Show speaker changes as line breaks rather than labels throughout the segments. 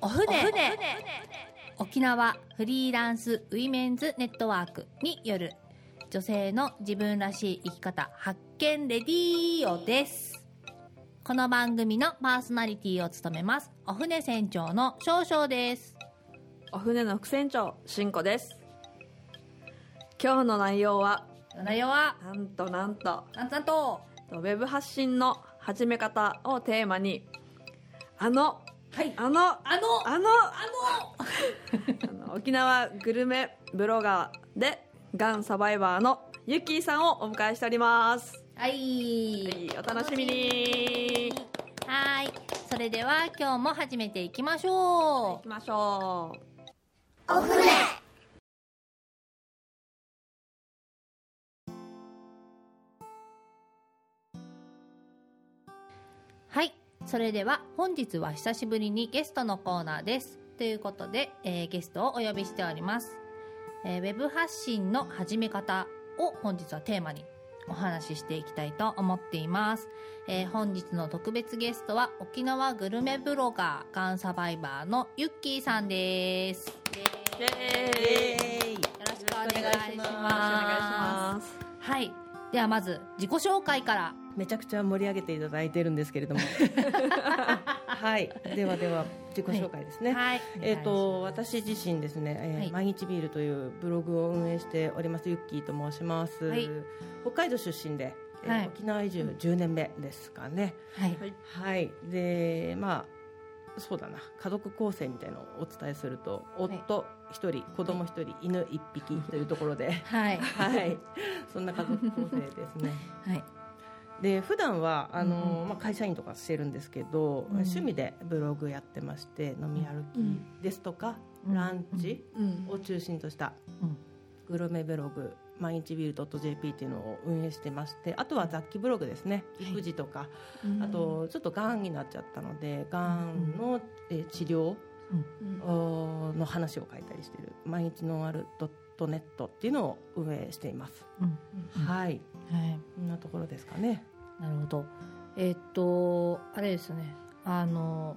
お船。沖縄フリーランスウィメンズネットワークによる女性の自分らしい生き方発見レディーオです。この番組のパーソナリティを務めます。お船船長の少々です。
お船の副船長しんこです。今日の内容は
内容は？
なんとなんと
なんとなんと。
ウェブ発信の始め方をテーマにあの
はい。
あの
あの
あの。
あ
あの 沖縄グルメブロガーでがんサバイバーのゆっきーさんをお迎えしております。
のはい。
はいお楽しみに。
はい。それでは今日も始めていきましょ
行きましょう。
うそれでは本日は久しぶりにゲストのコーナーです。ということで、えーゲストをお呼びしております、えーウェブ発信の始め方を本日はテーマにお話ししていきたいと思っています、えー本日の特別ゲストは沖縄グルメブロガーガンサバイバーのゆっきーさんです。
イエーイ。
よろしくお願いし
よろしくお願いし
ま
ます
す。はい。ではまず自己紹介から
めちゃくちゃ盛り上げていただいてるんですけれども。はい。ではでは自己紹介ですね、
はい。
えっ、と私自身ですね、えー
はい。
毎日ビールというブログを運営しておりますユッキーと申します、
はい。
北海道出身で、えー
はい。
沖縄移住10年目ですかね。
はい。
はい。
はい。でまあそうだな。家族構成みたいのをお伝えすると夫一人子供一人犬一匹というところで。
はい。
はい。そんな家族構成ですね。
はい
で普段はあの、
うん。うん
まあ、会社員とかしてるんですけど、
うん。
趣味でブログやってまして飲み歩きですとか、
うん。
ランチ
うん。
を中心とした
うん。
グルメブログ毎日ビール .jp っていうのを運営してましてあとは雑記ブログですね。
はい。
育児とか、
うん。
あとちょっとがんになっちゃったのでがん。の、えー治療の話を書いたりしている。毎日ノンアルドットネットっていうのを運営しています、はい
はい。
こんなところですかね。
なるほど。えーっとあれですね。あの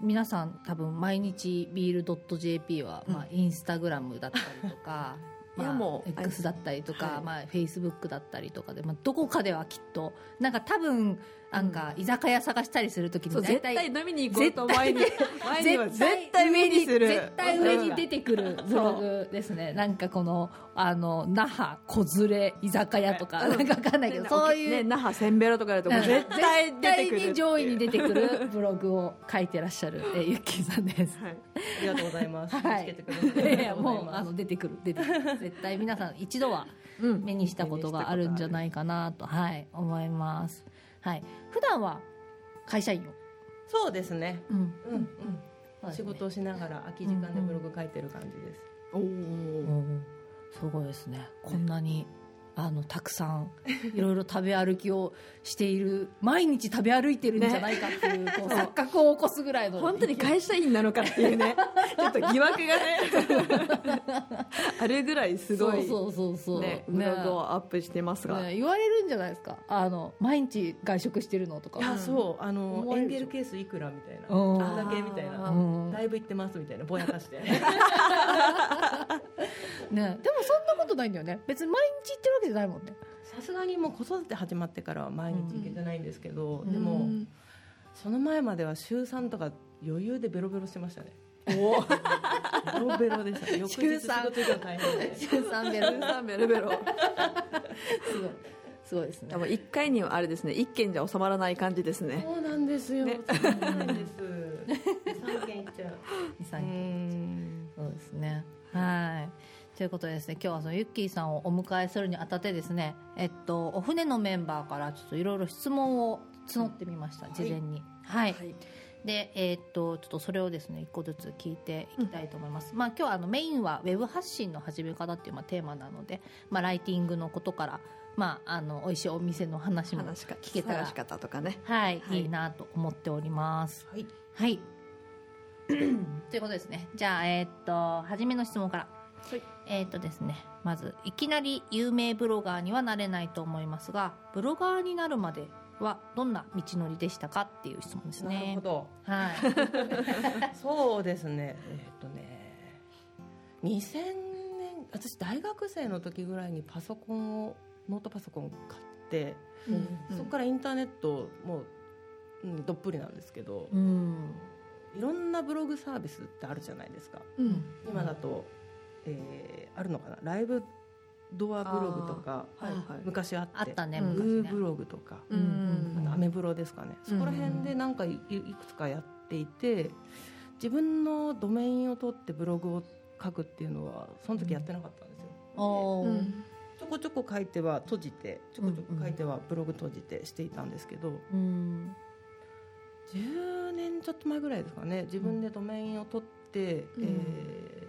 皆さん多分毎日ビール .jp は、まあ、インスタグラムだったりとか まあ
もう
X だったりとか、
はい。
まあ、フェイスブックだったりとかで、まあ、どこかではきっとなんか多分なんか居酒屋探したりするときに大体
対飲みに行こうと前に絶対目にする。
絶対上に出てくるブログですね。なんかこのあの那覇子連れ居酒屋とか
うん。
なんかわかんないけどそういう
ね那覇せんべろとかだと絶対出てくる
絶対に上位に出てくるブログを書いてらっしゃる、えーゆっきーさんです。
はい。
ありがとうございます。
はい。い。やもうあの出てくる出てくる。絶対皆さん一度は
うん。
目にしたことがあるんじゃないかなとはい思いますはい。普段は会社員を？
そうですね。
うん。
うん
そう
うん。仕事をしながら空き時間でブログ書いてる感じです。
おー。
うんすごいですね。こんなにあのたくさんいろいろ食べ歩きをしている毎日食べ歩いてるんじゃないかっていう,、こう錯覚を起こすぐらいの
本当に会社員なのかっていうね。ちょっと疑惑がね。あるぐらいすごい
そうそうそうそう、
ねブログをアップしてますが、
ね、言われるんじゃないですか。あの毎日外食してるのとか。
いや、そう、あのエンゲルケースいくらみたいな、
うん。
あんだけみたいな、
うん。
だいぶ行ってますみたいな、ぼやかして。
ね、でもそんなことないんだよね。別に毎日行ってるわけじゃないもんね。
さすがにもう子育て始まってからは毎日行けてないんですけど、
うん。
でも、
うん
その前までは週3とか余裕でベロベロしてましたね。
お
ベロベロでした。翌
週
日仕
三
事行くの大変で。
週3ベロ。
ベロベロ。
すごい。すごいですね。
でも1回にはあれですね。1件じゃ収まらない感じですね。
そうなんですよ。
ね。
そうなんです。三件行っちゃう。
23
う。ーん。
そうですね。はいということでですね今日はそのユッキーさんをお迎えするにあたってですねえっとお船のメンバーからちょっといろいろ質問を募ってみました事前に。はい、で、えーっとちょっとそれをですね一個ずつ聞いていきたいと思います、まあ今日はあのメインはウェブ発信の始め方っていうまあテーマなので、まあ、ライティングのことから、まあ、あの美味しいお店の話も聞けたら。
探し方とかね
はい、
はい
い、いなと思っております。
はい。
はい。ということですね。じゃあえーっと初めの質問から
はい。
えーっとですねまずいきなり有名ブロガーにはなれないと思いますがブロガーになるまではどんな道のりでしたかっていう質問です
なる
ね
ほど。
はい。
そうですね。えーっとね2000年私大学生の時ぐらいにパソコンをノートパソコンを買って、
うん。
そこからインターネットもう、うん、どっぷりなんですけど
うん。
いろんなブログサービスってあるじゃないですか。
うん。
今だと、えーあるのかな？ライブドアブログとか
はいはい。
昔あって。
あったね
ブログとか、
うん
アメブロですかね、そこら辺でなんかいいくつかやっていて自分のドメインを取ってブログを書くっていうのはその時やってなかったんですよ、
うん。
ちょこちょこ書いては閉じてちょこちょこ書いてはブログ閉じてしていたんですけど、
うん。
10年ちょっと前ぐらいですかね。自分でドメインを取って、
うん。
えー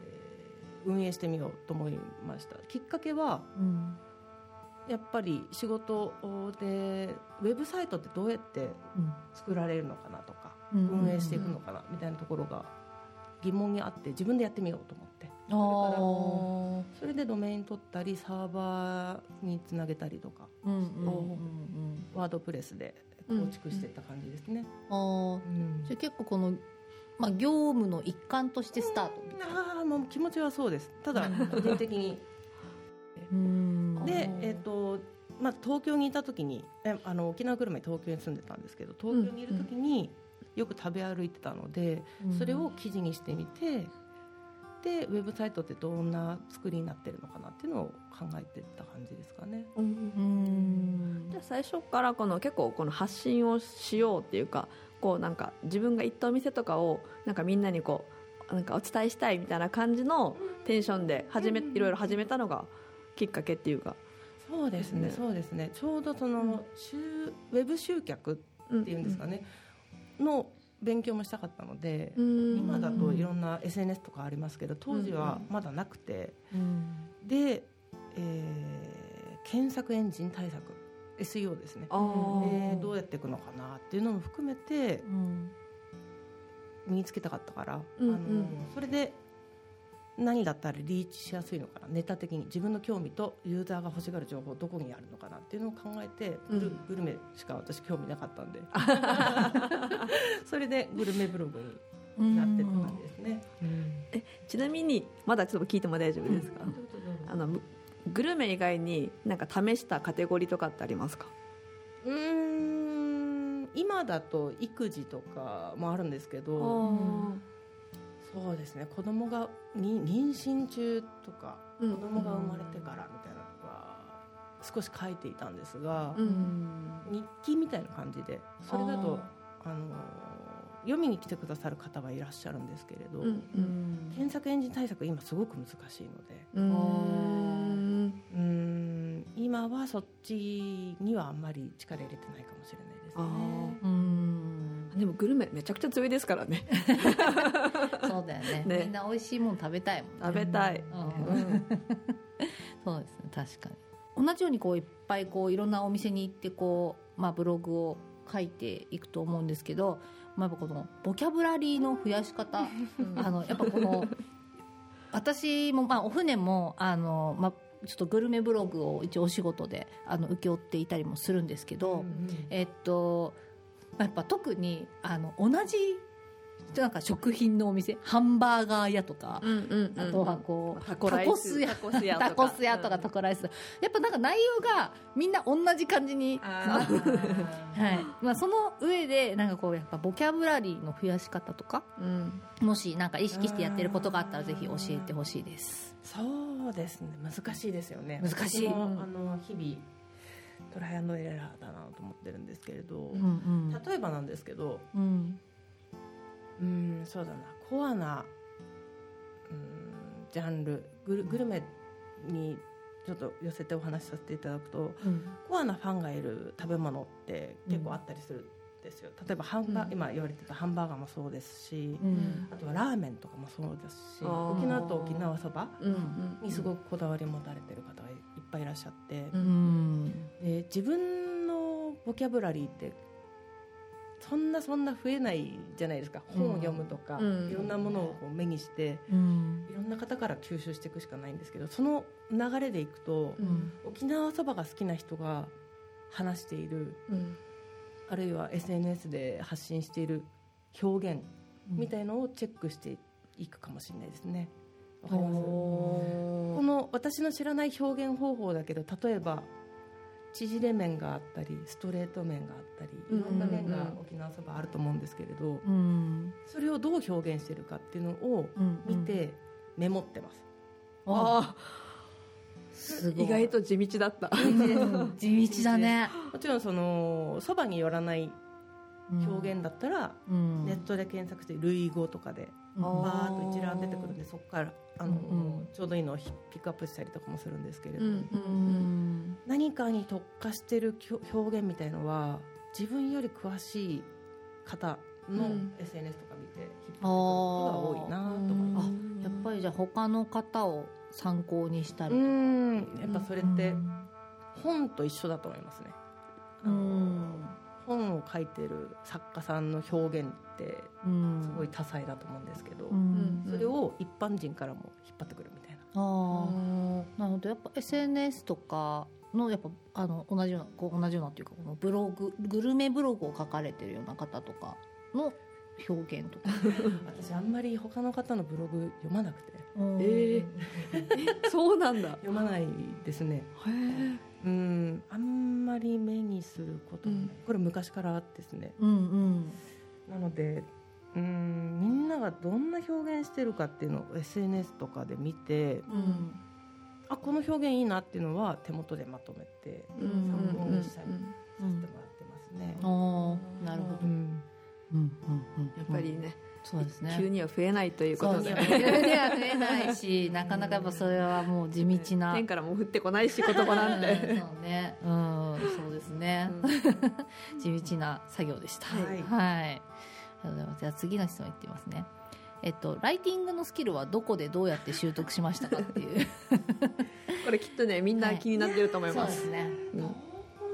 運営してみようと思いました。きっかけは
うん。
やっぱり仕事でウェブサイトってどうやって
うん。
作られるのかなとか、
うん。
運営していくのかなみたいなところが疑問にあって自分でやってみようと思って。
あー。
それでドメイン取ったりサーバーにつなげたりとか
うんうんうんうん。
ワードプレスで構築していった感じですね、
あー。
うん。
じゃあ結構この、まあ、業務の一環としてスタートみたいな。
ああもう気持ちはそうです。ただ個人的に。
うん。
で、えーとまあ、東京にいた時にえあの沖縄グルメ東京に住んでたんですけど東京にいる時によく食べ歩いてたので、それを記事にしてみてでウェブサイトってどんな作りになってるのかなっていうのを考えてった感じですかね。
うん。
じゃあ最初からこの結構この発信をしようっていうかこうなんか自分が行ったお店とかをなんかみんなにこうなんかお伝えしたいみたいな感じのテンションで始めいろいろ始めたのがきっかけっていうか。
そうですね、
ね
そうですね。ちょうどその、集ウェブ集客っていうんですかね、の勉強もしたかったので、
うん。
今だといろんな SNS とかありますけど、当時はまだなくて、
うん。
で、えー検索エンジン対策 SEO ですね。
あー。
でどうやっていくのかなっていうのも含めて
うん。
身につけたかったから、
うんうん。
あのそれで何だったらリーチしやすいのかなネタ的に。自分の興味とユーザーが欲しがる情報どこにあるのかなっていうのを考えてグル,、
うん。
グルメしか私興味なかったんで。それでグルメブログになってった感じですね。
ちなみにまだちょっと聞いても大丈夫ですか、あのむグルメ以外になんか試したカテゴリーとかってありますか？
うーん今だと育児とかもあるんですけどそうですね子供がに妊娠中とか
うん。
子供が生まれてからみたいなのは少し書いていたんですが、
うん。
日記みたいな感じでそれだとあの読みに来てくださる方はいらっしゃるんですけれど、
うんうん。
検索エンジン対策今すごく難しいので
うーん。
うーん。今はそっちにはあんまり力入れてないかもしれないです
あ
ね。
うん。
ーでもグルメめちゃくちゃ強いですからね。
そうだよね。
ね。
みんな美味しいもの食べたいもんね。
食べたい、
うん。
うん。
そうですね。確かに。同じようにこういっぱいこういろんなお店に行ってこう、まあ、ブログを書いていくと思うんですけど、まあ、やっぱこのボキャブラリーの増やし方あのやっぱこの私も、まあ、お船もあの、まあ、ちょっとグルメブログを一応お仕事であの請け負っていたりもするんですけど、えっと、まあやっぱ特にあの同じなんか食品のお店ハンバーガー屋とか、
うんうんうん。
あとはこう、
タコス。
タコス屋。タコス屋とか。タコライス。やっぱなんか内容がみんな同じ感じに。はい。まあ、その上でなんかこうやっぱボキャブラリーの増やし方とか
うん。
もしなんか意識してやってることがあったらぜひ教えてほしいです。
そうですね。難しいですよね。
難しい。
あの日々トライアンドエラーだなと思ってるんですけれど、
うんうん。
例えばなんですけど
うん
うんそうだな。コアなうんジャンル。グルグルメにちょっと寄せてお話しさせていただくと
うん。
コアなファンがいる食べ物って結構あったりするんですよ。例えばハンバ、
うん。
今言われてたハンバーガーもそうですし、
うん。
あとはラーメンとかもそうですし沖縄と沖縄そば
うんうん
にすごくこだわり持たれてる方がいっぱいいらっしゃって、
う
うん。
で自分のボキャブラリーってそんなそんな増えないじゃないですか。本を読むとか、
うん。
いろんなものをこう目にして
うん。
いろんな方から吸収していくしかないんですけどその流れでいくと、
うん。
沖縄そばが好きな人が話している
うん。
あるいは SNS で発信している表現みたいのをチェックしていくかもしれないですね。わかります？こ
お
の私の知らない表現方法だけど例えば縮れ麺があったりストレート麺があったりいろんな麺が沖縄そばあると思うんですけれど
うん。
それをどう表現してるかっていうのを
うん
見てメモってます。
あ
あ
すごい。
意外と地道だった。
うん地道だね。
もちろんそのそばによらない表現だったら、
うん。
ネットで検索して類語とかで
うん
バーッと一覧出てくるんでそこからあの、
うんうん。
ちょうどいいのをピックアップしたりとかもするんですけれど、
うん
うん
何かに特化してる表現みたいのは自分より詳しい方の
うん。
SNS とか見て引っ張ってくることが多いなと思います。
あやっぱりじゃあ他の方を参考にしたり
う
とか。
ん。やっぱそれって
うん。
本と一緒だと思いますね。あ
う
の書いてる作家さんの表現って
うん。
すごい多彩だと思うんですけど、
うん。
それを一般人からも引っ張ってくるみたいな。
ああなのでやっぱ SNS とかのやっぱあの同じようなこう同じようなっていうかこのブロググルメブログを書かれてるような方とかの表現とか。
私あんまり他の方のブログ読まなくて。
え そうなんだ。
読まないですね。
へえ
うん。あんまり目にすることもない、
うん。
これ昔からですね。
うんうん。
なのでうんみんながどんな表現してるかっていうのを SNS とかで見て
うん。
あこの表現いいなっていうのは手元でまとめて
うん。
参考にしたり
う
させてもら
ん
ってますね、
ああなるほど。
うん
うんうんうん。
やっぱりね
そうですね。
急には増えないということで。
そうですね。では増えないし なかなかやっぱそれはもう地道な
天からも降ってこないし言葉なん
うん
て
そうね。うんそうですね。地道な作業でした。
はい。
はい、ありがとうございます。じゃあ次の質問いってみますね。えっとライティングのスキルはどこでどうやって習得しましたかっていう。
これきっとねみんな気になってると思い
そう
ま
ですすね。
うん。
そ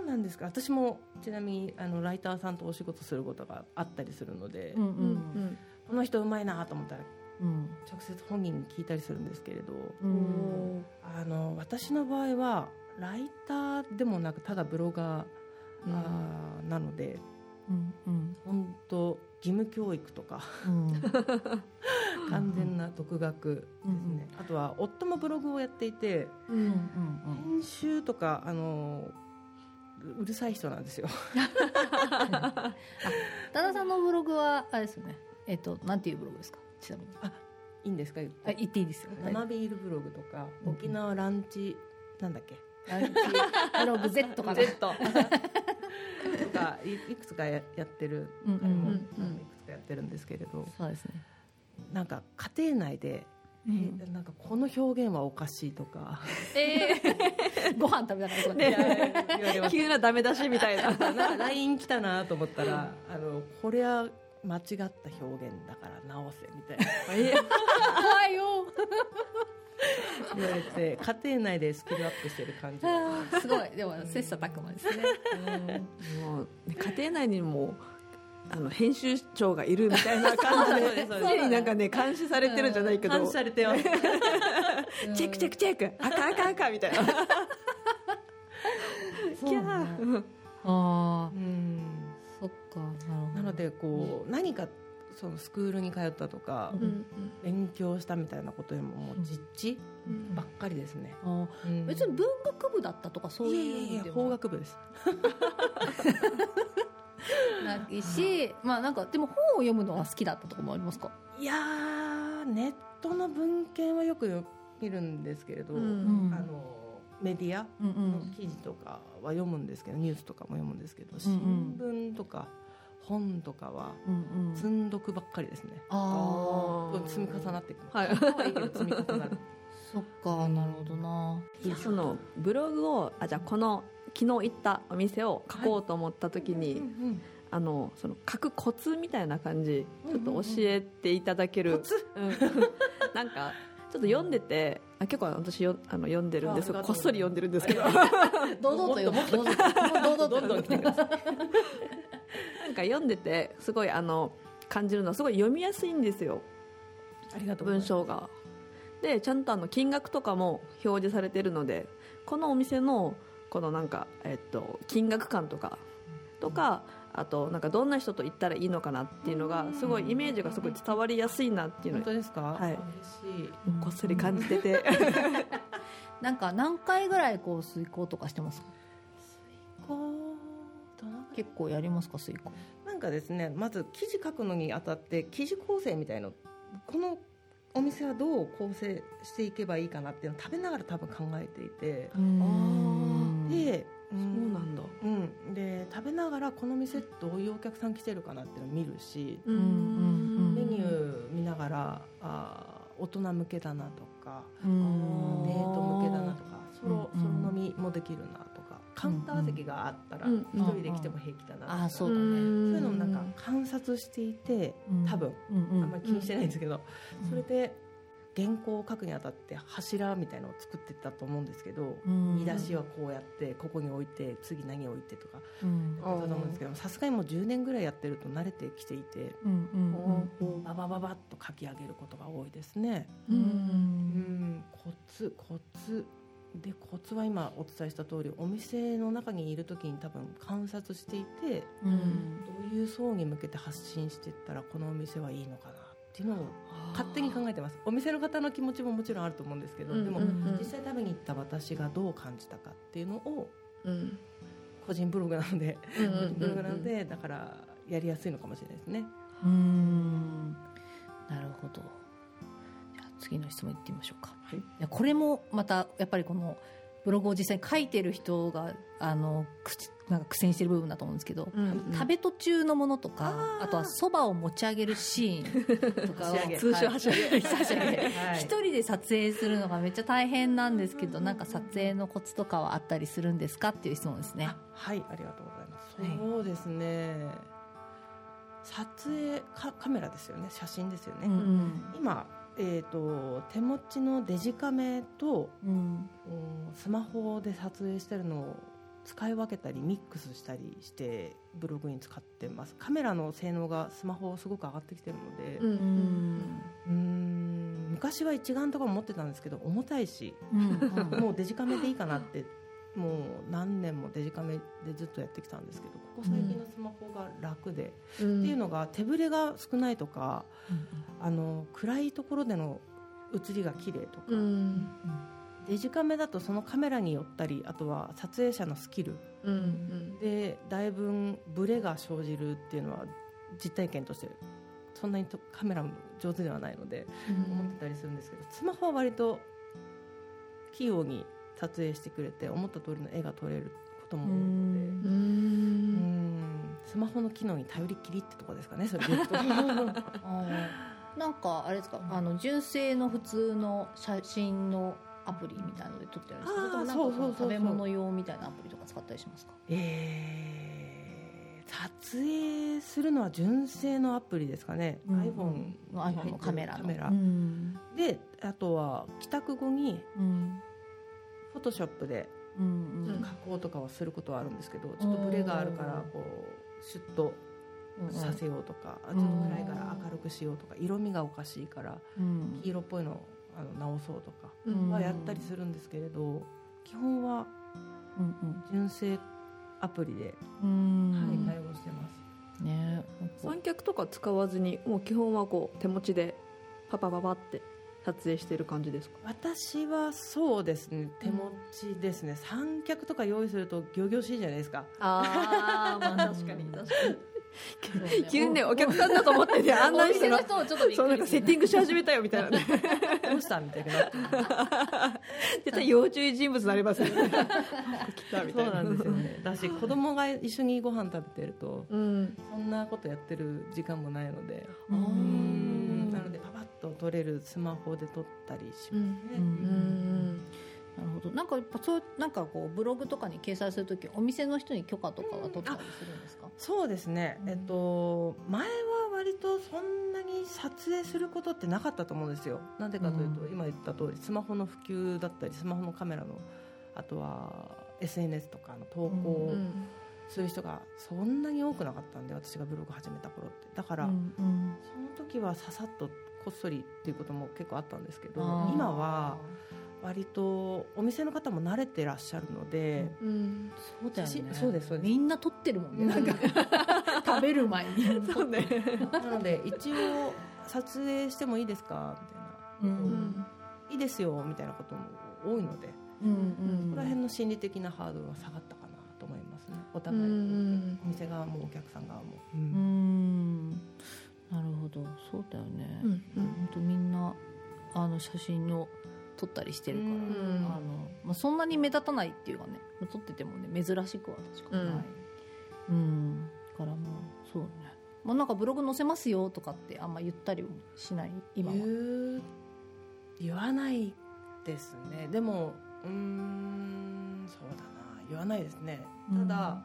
うなんですか？私もちなみにあのライターさんとお仕事することがあったりするので、
うんう
うんん
この人うまいなと思ったら
うん。
直接本人に聞いたりするんですけれど。
う
うん。ん
あの私の場合はライターでもなくただブロガー、
うん。
あーなので
うんうん。
本当義務教育とか
うん。
完全な独学ですね、あとは夫もブログをやっていて
う
うんうん。ん
編集とかあのううるさい人なんですよ。
多田さんのブログはあれですよねえっとなんていうブログですか？ちなみに。
いいんですか？言って
あ言っていいですよ。
生ビールブログとか。
うん。
沖縄ランチなんだっけ？
ランチブログ Z かな。
Z
とかいいくつかややってる、
うんうん
あの
うん。
いくつかやってるんですけれど。
そうですね。
なんか家庭内で、
うん。
えなんかこの表現はおかしいとか、
えー、ご飯食べながらとか
いや言われます。
急なダメ出しみたいな。
なんか LINE 来たなと思ったらあのこれは間違った表現だから直せみたいな。
怖いよ。
言われて家庭内でスキルアップしてる感じが。
すごい。でも切磋琢磨ですね、
もうね家庭内にもあの編集長がいるみたいな感じで常になんかね監視されてるんじゃないけど。
監視されてます。
チェックチェックチェック。赤赤赤みたいな。キャー。
ああ
うん
なるほど。
なのでこう何かそのスクールに通ったとか、
うん
勉強したみたいなことよりももう実地
うん。
ばっかりですね、
別に文学部だったとかそう
い
う
いや法学部です。
ないしまあなんかでも本を読むのは好きだったとかもありますか？
いやーネットの文献はよくよ見るんですけれど、
うん。
あのメディア
うんう
の
ん。
記事とかは読むんですけど、ニュースとかも読むんですけど
うん。
新聞とか本とかは
うんうん。
積んどくばっかりですね、
あ
あー。
積み重なっていきます、
はい。
可愛い積み重なる。
あそっかなるほどな。い
やそのブログをあじゃあこの昨日行ったお店を書こうと思った時に、
うん
あのその書くコツみたいな感じちょっと教えていただける、
コツ？
うん。なんかちょっと読んでてあ結構私よあの読んでるんです。こっそり読んでるんですけど。
堂々と読む堂々と堂々と
どんどん来てください
なんか読んでてすごいあの感じるのはすごい読みやすいんですよ。
ありがとうございます。
文章が。でちゃんとあの金額とかも表示されてるのでこのお店のこのなんか、えっと、金額感とかとかあとなんかどんな人と行ったらいいのかなっていうのがすごいイメージがすごい伝わりやすいなっていうのを
本当ですか？
はい。
嬉しい。
こっそり感じてて。
なんか何回ぐらいこう遂行とかしてますか？
こうどの
結構やりますか遂行
なんかですねまず記事書くのにあたって記事構成みたいのこのお店はどう構成していけばいいかなっていうのを食べながら多分考えていて。
うん。
で
そうなんだ。
うん、で食べながらこの店どういうお客さん来てるかなっていうのを見るし、メニュー見ながらあー大人向けだなとか
うん。
デート向けだなとかソロ,、
うん
ソロ飲みもできるなカウンター席があったら
うん。
一人で来ても平気だなとか、
あそう
いうのをなんか観察していて多分
うん
あんまり気にしてないんですけど、
うん。
それで原稿を書くにあたって柱みたいのを作ってったと思うんですけど、
うん。
見出しはこうやってここに置いて次何置いてとか
うん。
やってたと思うんですけどさすがにもう10年ぐらいやってると慣れてきていて
うんうんうん
ババババッと書き上げることが多いですね。
う
うん。
うん。コツコツでコツは今お伝えした通りお店の中にいる時に多分観察していて
うん。
どういう層に向けて発信していったらこのお店はいいのかなっていうのを勝手に考えてます。お店の方の気持ちももちろんあると思うんですけど、
うん
でも、
うんうん。
実際食べに行った私がどう感じたかっていうのを
うん。
個人ブログなので、個人ブログなのでだからやりやすいのかもしれないですね。
うん。なるほど。じゃあ次の質問いってみましょうか、
はい
いやこれもまたやっぱりこのブログを実際に書いてる人があのくなんか苦戦してる部分だと思うんですけど、
うん
食べ途中のものとか
あ
とはそばを持ち上げるシーンとかを
通称箸上げ。
箸上げ
はい
一人で撮影するのがめっちゃ大変なんですけどなんか撮影のコツとかはあったりするんですかっていう質問ですね
あはいありがとうございます、
はい
そうですね撮影カカメラですよね写真ですよね、
うんうん
今、えー、と手持ちのデジカメと
うん。
うんスマホで撮影してるのを使い分けたりミックスしたりしてブログに使ってます。カメラの性能がスマホすごく上がってきてるので。
うん。
昔は一眼とかも持ってたんですけど重たいし。
うん。
もうデジカメでいいかなってもう何年もデジカメでずっとやってきたんですけどここ最近のスマホが楽で、
うん。
っていうのが手ぶれが少ないとかあの暗いところでの写りが綺麗とか、
うん。
デジカメだとそのカメラによったりあとは撮影者のスキル。
うん
でだいぶブレが生じるっていうのは実体験としてそんなにとカメラも上手ではないので思ってたりするんですけどスマホは割と器用に撮影してくれて思った通りの絵が撮れることも多いので。
うん。
うん
うんスマホの機能に頼りっきりってとこですかねそれでいくと。
あーなんかあれですかあの純正の普通の写真のアプリみたいなので撮ってるんですか？
あー
それともなんか
そうそうそうそう
食べ物用みたいなアプリとか使ったりしますか
えー撮影するのは純正のアプリですかね、iPhone
の iPhone のカメラの
カメラ。
うん。
であとは帰宅後に
うん
フォトショップで加工とかはすることはあるんですけど、ちょっとブレがあるからこうシュッとさせようとか、あちょっと暗いから明るくしようとか色味がおかしいから
うん。
黄色っぽいのをあの直そうとか
うん。
はやったりするんですけれど基本は
うん
純正アプリで、
うん。
はい、対応してます。
ね
三脚とか使わずにもう基本はこう手持ちでパパパパって撮影してる感じですか？
私はそうですね。手持ちですね、三脚とか用意すると仰々しいじゃないですか。
ああまあ
確かに。確
かに。急にねお客さんだと思ってね案内したら
お店の人もちょっとびっ
そうなんかセッティン
グ
グし始めたよみたいなね。
どうしたみたいにな
絶対要注意人物になりますよね。来たみたいな
そうなんですよね。だし子供が一緒にご飯食べてると
うん。
そんなことやってる時間もないので。
う
うん撮れるスマホで撮ったりします。ね、
うん。
なるほどなん。かやっぱそうなんかこうブログとかに掲載するときお店の人に許可とかは取ったりするんですか、
そうですね、
うん。
えっと前は割とそんなに撮影することってなかったと思うんですよ。なんでかというと、
うん。
今言った通りスマホの普及だったりスマホのカメラのあとは SNS とかの投稿をする人がそんなに多くなかったんで私がブログ始めた頃って。だから、
うんうん。
その時はささっとこっそりっていうことも結構あったんですけど今は割とお店の方も慣れてらっしゃるので、
うん。
そうだよね。
しそうですそうです。
みんな撮ってるもんね。なんか 食べる前に。
そうね。
なので一応撮影してもいいですか？みたいな。
う
うん。ん
いいですよみたいなことも多いので、
うん
ここら辺の心理的なハードルは下がったかなと思いますねお
う
互い、
ん
お店側もお客さん側も、
うんうんなるほど。そうだよね、
うん
本当みんなあの写真を撮ったりしてるから、
うん。
あのまあ、そんなに目立たないっていうかね撮っててもね珍しくは確かにない、うん。だからまあそうね、まあ、なんかブログ載せますよとかってあんま言ったりもしない今は。
言わないですね。でもうーんそうだな。言わないですね。ただ、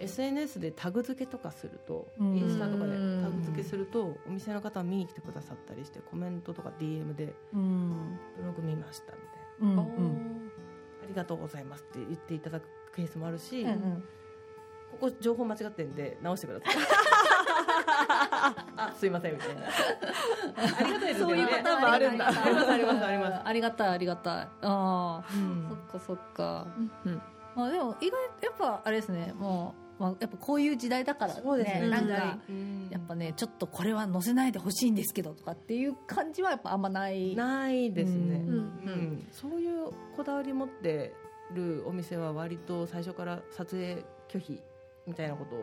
SNS でタグ付けとかすると、
うん。
インスタとかで
うん
タグ付けするとお店の方見に来てくださったりしてコメントとか DM で
うん。
ブログ見ましたみたいな。
うんうん。
ありがとうございますって言っていただくケースもあるし、
うんうん。
ここ情報間違ってんで直してください。あすいませんみたいな。ありがたいですよね。
そういうパターンもあるんだ。
ありますありますあります。
ありがたいありがたい。ああ、
うん。
そっかそっか。
うん。
まあでも意外やっぱあれですね。もう、まあ、やっぱこういう時代だから、ね、
そうですね
なんか
うん。
やっぱねちょっとこれは載せないでほしいんですけどとかっていう感じはやっぱあんまない。
ないですね、
うん。
うん。そういうこだわり持ってるお店は割と最初から撮影拒否みたいなことを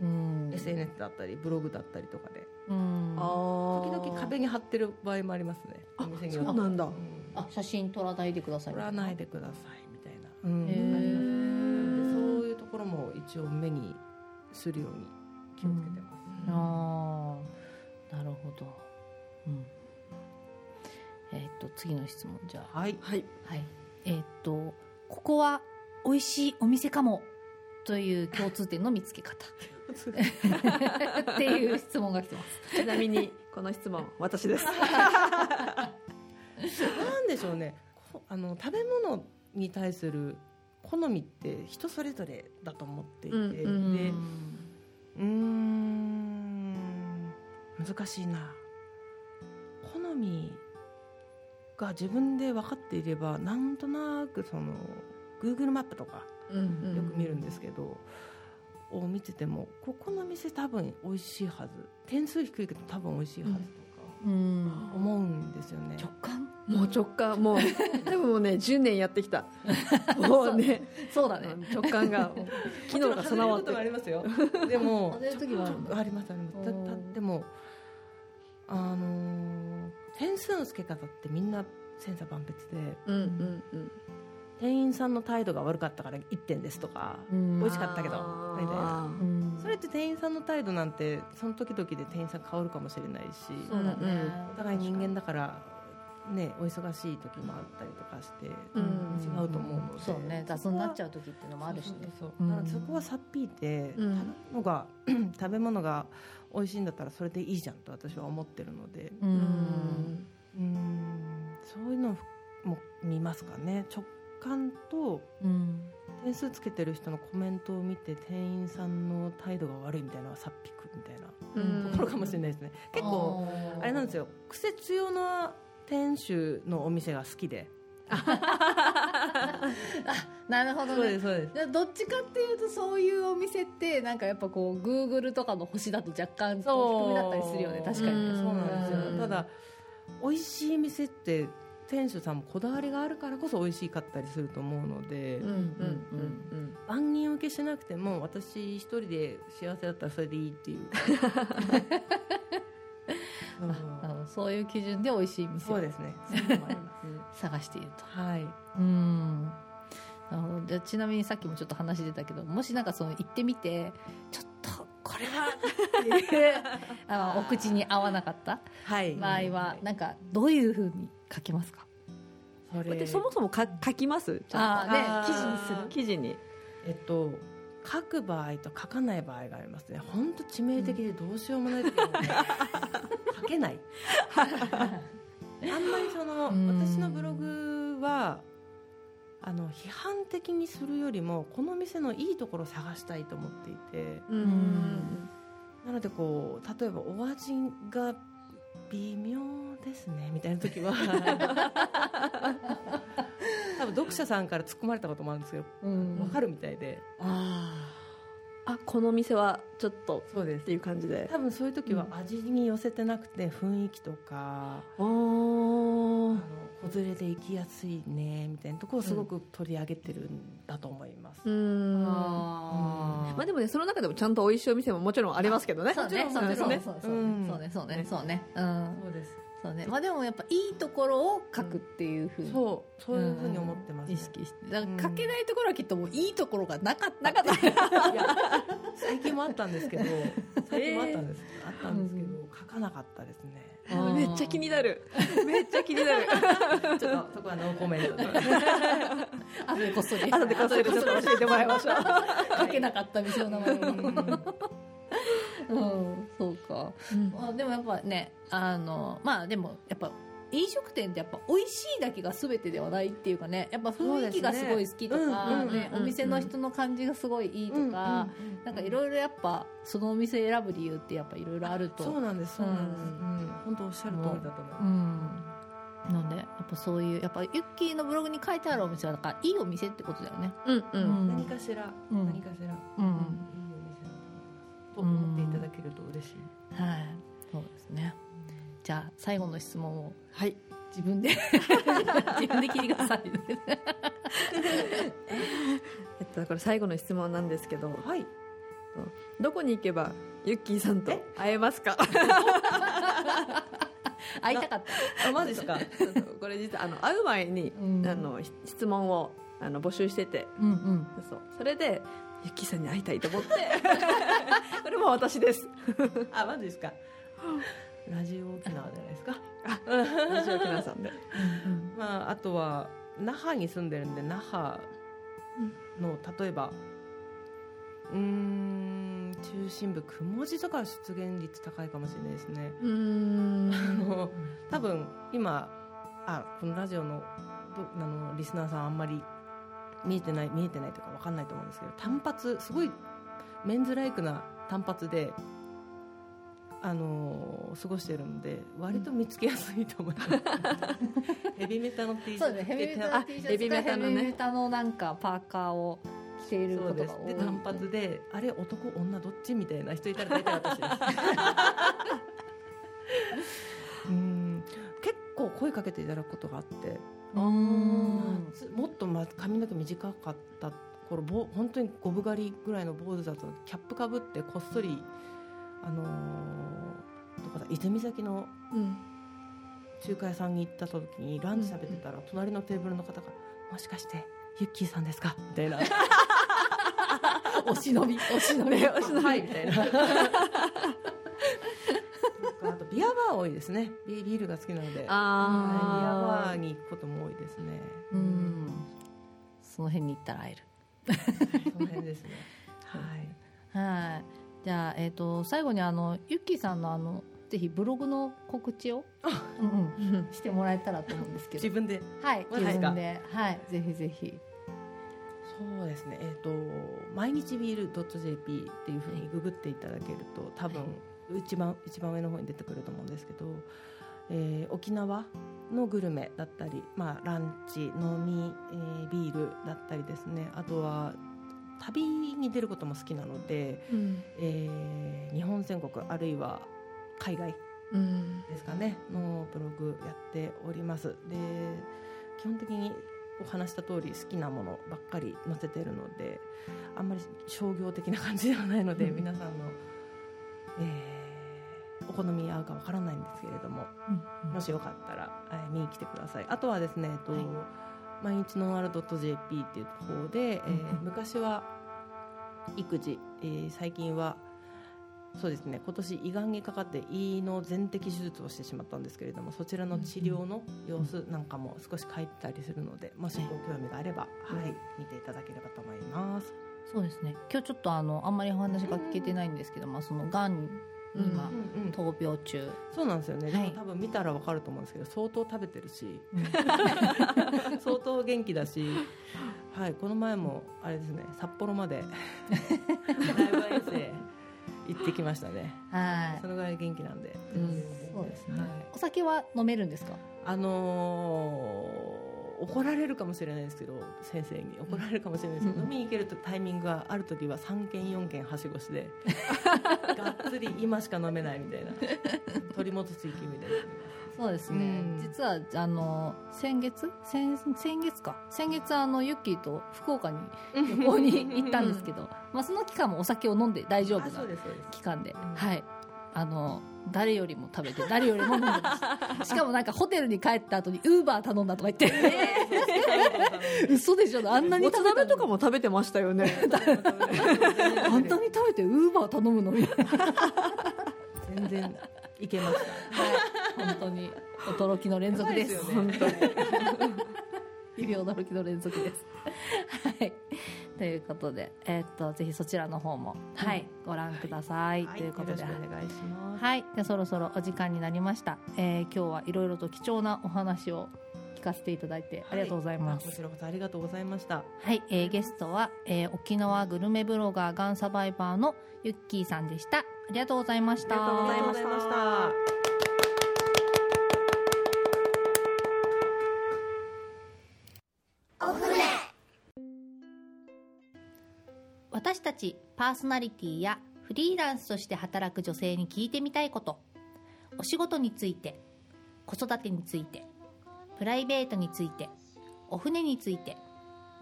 うん。
SNS だったりブログだったりとかで。
うん。
あ
時々壁に貼ってる場合もありますね。お店によって。
そうなんだ。
うん。
あ写真撮らないでください。
撮らないでくださいみたいな、うん。
へー
ころも一応目にするように気をつけてます、
ああなるほど。うん。えっ、と次の質問じゃあ。
はい。
はい。
はい。えっ、とここは美味しいお店かもという共通点の見つけ方。っていう質問が来てます。
ちなみにこの質問私です。
なんでしょうね。こあの食べ物に対する好みって人それぞれだと思っていて、
うんうん
でうーん。難しいな。好みが自分で分かっていればなんとなくその Google マップとかよく見るんですけど、を見ててもここの店多分美味しいはず。点数低いけど多分美味しいはずと思うんですよね、
直感？
もう直感もう。多分もうね10年やってきた。もうね。
そうだね。
直感が もう昨日が備わって。
ありますよ。でも
外れる時もあ
りますあります。でもあのー点数の付け方ってみんな千差万別で。
うんうんうん
店員さんの態度が悪かったから1点ですとか、
うん。
美味しかったけどみたいな。それって店員さんの態度なんてその時々で店員さん変わるかもしれないし
そうだね、
お互い人間だからねお忙しい時もあったりとかして、
うん。
違うと思うので。
そうね雑になっちゃう時っていうのもあるしね。
そうそう
う。ん
だからそこはさっぴいて、
うん。
食べ物が 食べ物が美味しいんだったらそれでいいじゃんと私は思ってるので。
う
うんん。
うん。そういうのも見ますかね。直感と
うん
点数つけてる人のコメントを見て店員さんの態度が悪いみたいなさっぴくみたいな
うん。
ところかもしれないですね。結構あれなんですよ。癖強な店主のお店が好きで。
なるほどね。
すそうです。
どっちかっていうとそういうお店ってなんかやっぱこうグーグルとかの星だと若干低めだったりするよね。確かに。
そうなんです
うん。
よただ美味しい店って店主さんもこだわりがあるからこそ美味しかったりすると思うので、万人受けしなくても私一人で幸せだったらそれでいいっていう。
そういう基準で美味しい店を
そうですね。
探していると。
はい。
うん。なるほど。じゃあちなみにさっきもちょっと話出たけどもしなんかその行ってみてちょっとこれは あのお口に合わなかった
はい。
場合はなんかどういうふうに書きますか？
それ。
でそもそもか書きます？ちゃんと。
ね。記事にする。
記事に。
えっと書く場合と書かない場合がありますね。本当致命的でどうしようもない時はね 書けない。あんまりその
うん。
私のブログはあの批判的にするよりもこの店のいいところを探したいと思っていて。
うん。
なのでこう例えばお味が微妙ですねみたいな時は。多分読者さんから突っ込まれたこともあるんですけど
うん。
分かるみたいで。
あ
あこの店はちょっと
そうです。
っていう感じで。
多分そういう時は味に寄せてなくて雰囲気とか、
お
あ
ー。
の子連れで行きやすいねみたいなところをすごく取り上げてるんだと思います、
うん。
あ
まあでもねその中でもちゃんと美味しいお店ももちろんありますけどね。
そうねそうねそうねそうね。
うん。
そうねそうねそうねうん。
そうです。
そうねまあでもやっぱいいところを書くっていうふうに。
そう。そういうふうに思ってます、ね。
意識して。だから書けないところはきっともういいところがなかった。
なかった
いや最近もあったんですけど 最近もあったんです、あったんですけど書かなかったですね。
めっちゃ気になる。めっちゃ気になる。
ちょっとそこはノーコメントで。
あとでこっそり。
後でこっそりちょっと教えてもらいましょう。
書けなかった店の名前をうんそうか。まあでもやっぱねあのまあでもやっぱ飲食店ってやっぱ美味しいだけが全てではないっていうかねやっぱ雰囲気がすごい好きとか、
ね。
お店の人の感じがすごいいいとか、なんかいろいろやっぱそのお店選ぶ理由ってやっぱいろいろあると。
そうなんですそうなんです、
う
うん。本当おっしゃる通りだと思います、
うん。のでやっぱそういうやっぱユッキーのブログに書いてあるお店はだからいいお店ってことだよね。
うんう
うん。ん
何かしら、
うん。
何かしら、
うん
と思っていただけると嬉しい、
はい。そうですね。じゃあ最後の質問を。
はい。
自分で。自分で聞いてください
えっとこれ最後の質問なんですけど。
はい。
どこに行けばユッキーさんと会えますか？
会いたかった。
あマジですか？
これ実はあの会う前に、
うん。
あのひ質問をあの募集してて。
うんうん。
そう。それでユッキーさんに会いたいと思って。これも私です。
あマジですか？ラジオ沖縄じゃないですか？
ラジオ沖縄さんで。
まああとは那覇に住んでるんで那覇の例えばうーん中心部雲地とかは出現率高いかもしれないですね。
うーん。
あの多分今あこのラジオのどあのリスナーさんあんまり見えてない見えてないというか分かんないと思うんですけど単発すごいメンズライクな単発であの過ごしてるんで割と見つけやすいと思います、ヘビメタの T シャツ
そうねヘビメタの T シャ
ヘビメタのね
メタのなんかパーカーを着ている
そう
ことが多い。
です。で単発であれ男女どっちみたいな人いたら大体私です 声かけていただくことがあって。もっとま髪の毛短かった頃ぼ本当に五分狩りぐらいの坊主だとキャップかぶってこっそりあのーどこだ泉崎の
うん。
中華屋さんに行った時にランチ食べてたら隣のテーブルの方が「もしかしてユッキーさんですか? 」みたいな。
お忍びお忍び。
ね、おしのはいみたいな。ビアバー多いですね。ビビールが好きなので、はいビア
あ
バーに行くことも多いですね。
うん。その辺に行ったら会える。
その辺ですね。はい。
はい。じゃあ、えー、と最後にあのユッキーさんのあのぜひブログの告知を、うんうん、してもらえたらと思うんですけど。
自分で？
はい自分で。はいぜひぜひ。
そうですね。えっ、と毎日ビール .jp っていうふうにググっていただけると多分一番一番上の方に出てくると思うんですけど、えー沖縄のグルメだったり、まあランチ飲み、えービールだったりですね。あとは旅に出ることも好きなので。
うん
えー日本全国あるいは海外
うん
ですかねのブログやっておりますで基本的にお話した通り好きなものばっかり載せてるのであんまり商業的な感じではないので、
うん
皆さんの、えーお好みに合うかわからないんですけれどももしよかったら、えー見に来てください。あとはですね、えっと
はい。
毎日のある .jp っていう方で、えー
うんうん。
昔は育児、えー最近はそうですね今年胃がんにかかって胃の全摘手術をしてしまったんですけれどもそちらの治療の様子なんかも少し書いてたりするのでもしご興味があれば、はい、見ていただければと思います。
そうですね。今日ちょっとあのあんまりお話が聞けてないんですけど、まあ、そのがんに今、闘病中。
そうなんですよね、
はい。
でも多分見たらわかると思うんですけど相当食べてるし。相当元気だし、はい、この前もあれですね札幌まで ライブ遠征行ってきましたね。
はい。
そのぐらい元気なんで、
うん。そうですね、
はい。
お酒は飲めるんですか？
あのー怒られるかもしれないですけど先生に。怒られるかもしれないですけど、
うん。
飲みに行けるタイミングがある時は3軒4軒はしごしでがっつり今しか飲めないみたいな。取り戻す勢いで
そうですね、
うん。
実はあの先月？先先月か。先月あのユッキーと福岡に旅行に行ったんですけど まあその期間もお酒を飲んで大丈夫な期間で、
うん。
はいあの誰よりも食べて誰よりも飲んでまし しかもなんかホテルに帰った後にウーバー頼んだとか言って、嘘でしょあんなに食べた
とかも食べてましたよね。
本当に食べてウーバー頼むのみたいな
全然いけました。
はい。本当に驚きの連続です。
やばいですよね。
日々驚きの連続です。はい。ということで、えーっと、ぜひそちらの方も、はい、ご覧ください。
はい
ということで、
よろしくお願いします
はい。で、そろそろお時間になりました。えー今日はいろいろと貴重なお話を聞かせていただいてありがとうございます。
こちらこそありがとうございました
はい、えーゲストは、えー沖縄グルメブロガーガンサバイバーのユッキーさんでした。ありがとうございました。
ありがとうございま
し
たちパーソナリティやフリーランスとして働く女性に聞いてみたいこと。お仕事について子育てについてプライベートについてお船について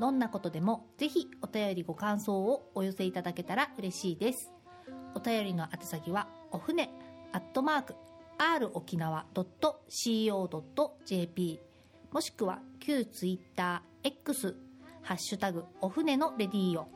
どんなことでもぜひお便りご感想をお寄せいただけたら嬉しいです。お便りの宛先はお船アットマーク r 沖縄 .co.jp もしくは旧ツイッター X ハッシュタグお船のレディーオ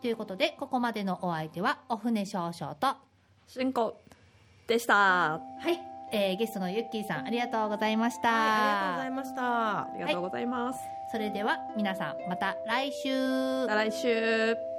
ということで、ここまでのお相手は、お船少々と、は
進行でした
い。えーゲストのユッキーさん、ありがとうございました。
はい、ありがとうございました
ありがとうございます、
それでは、皆さん、また来週。
また来週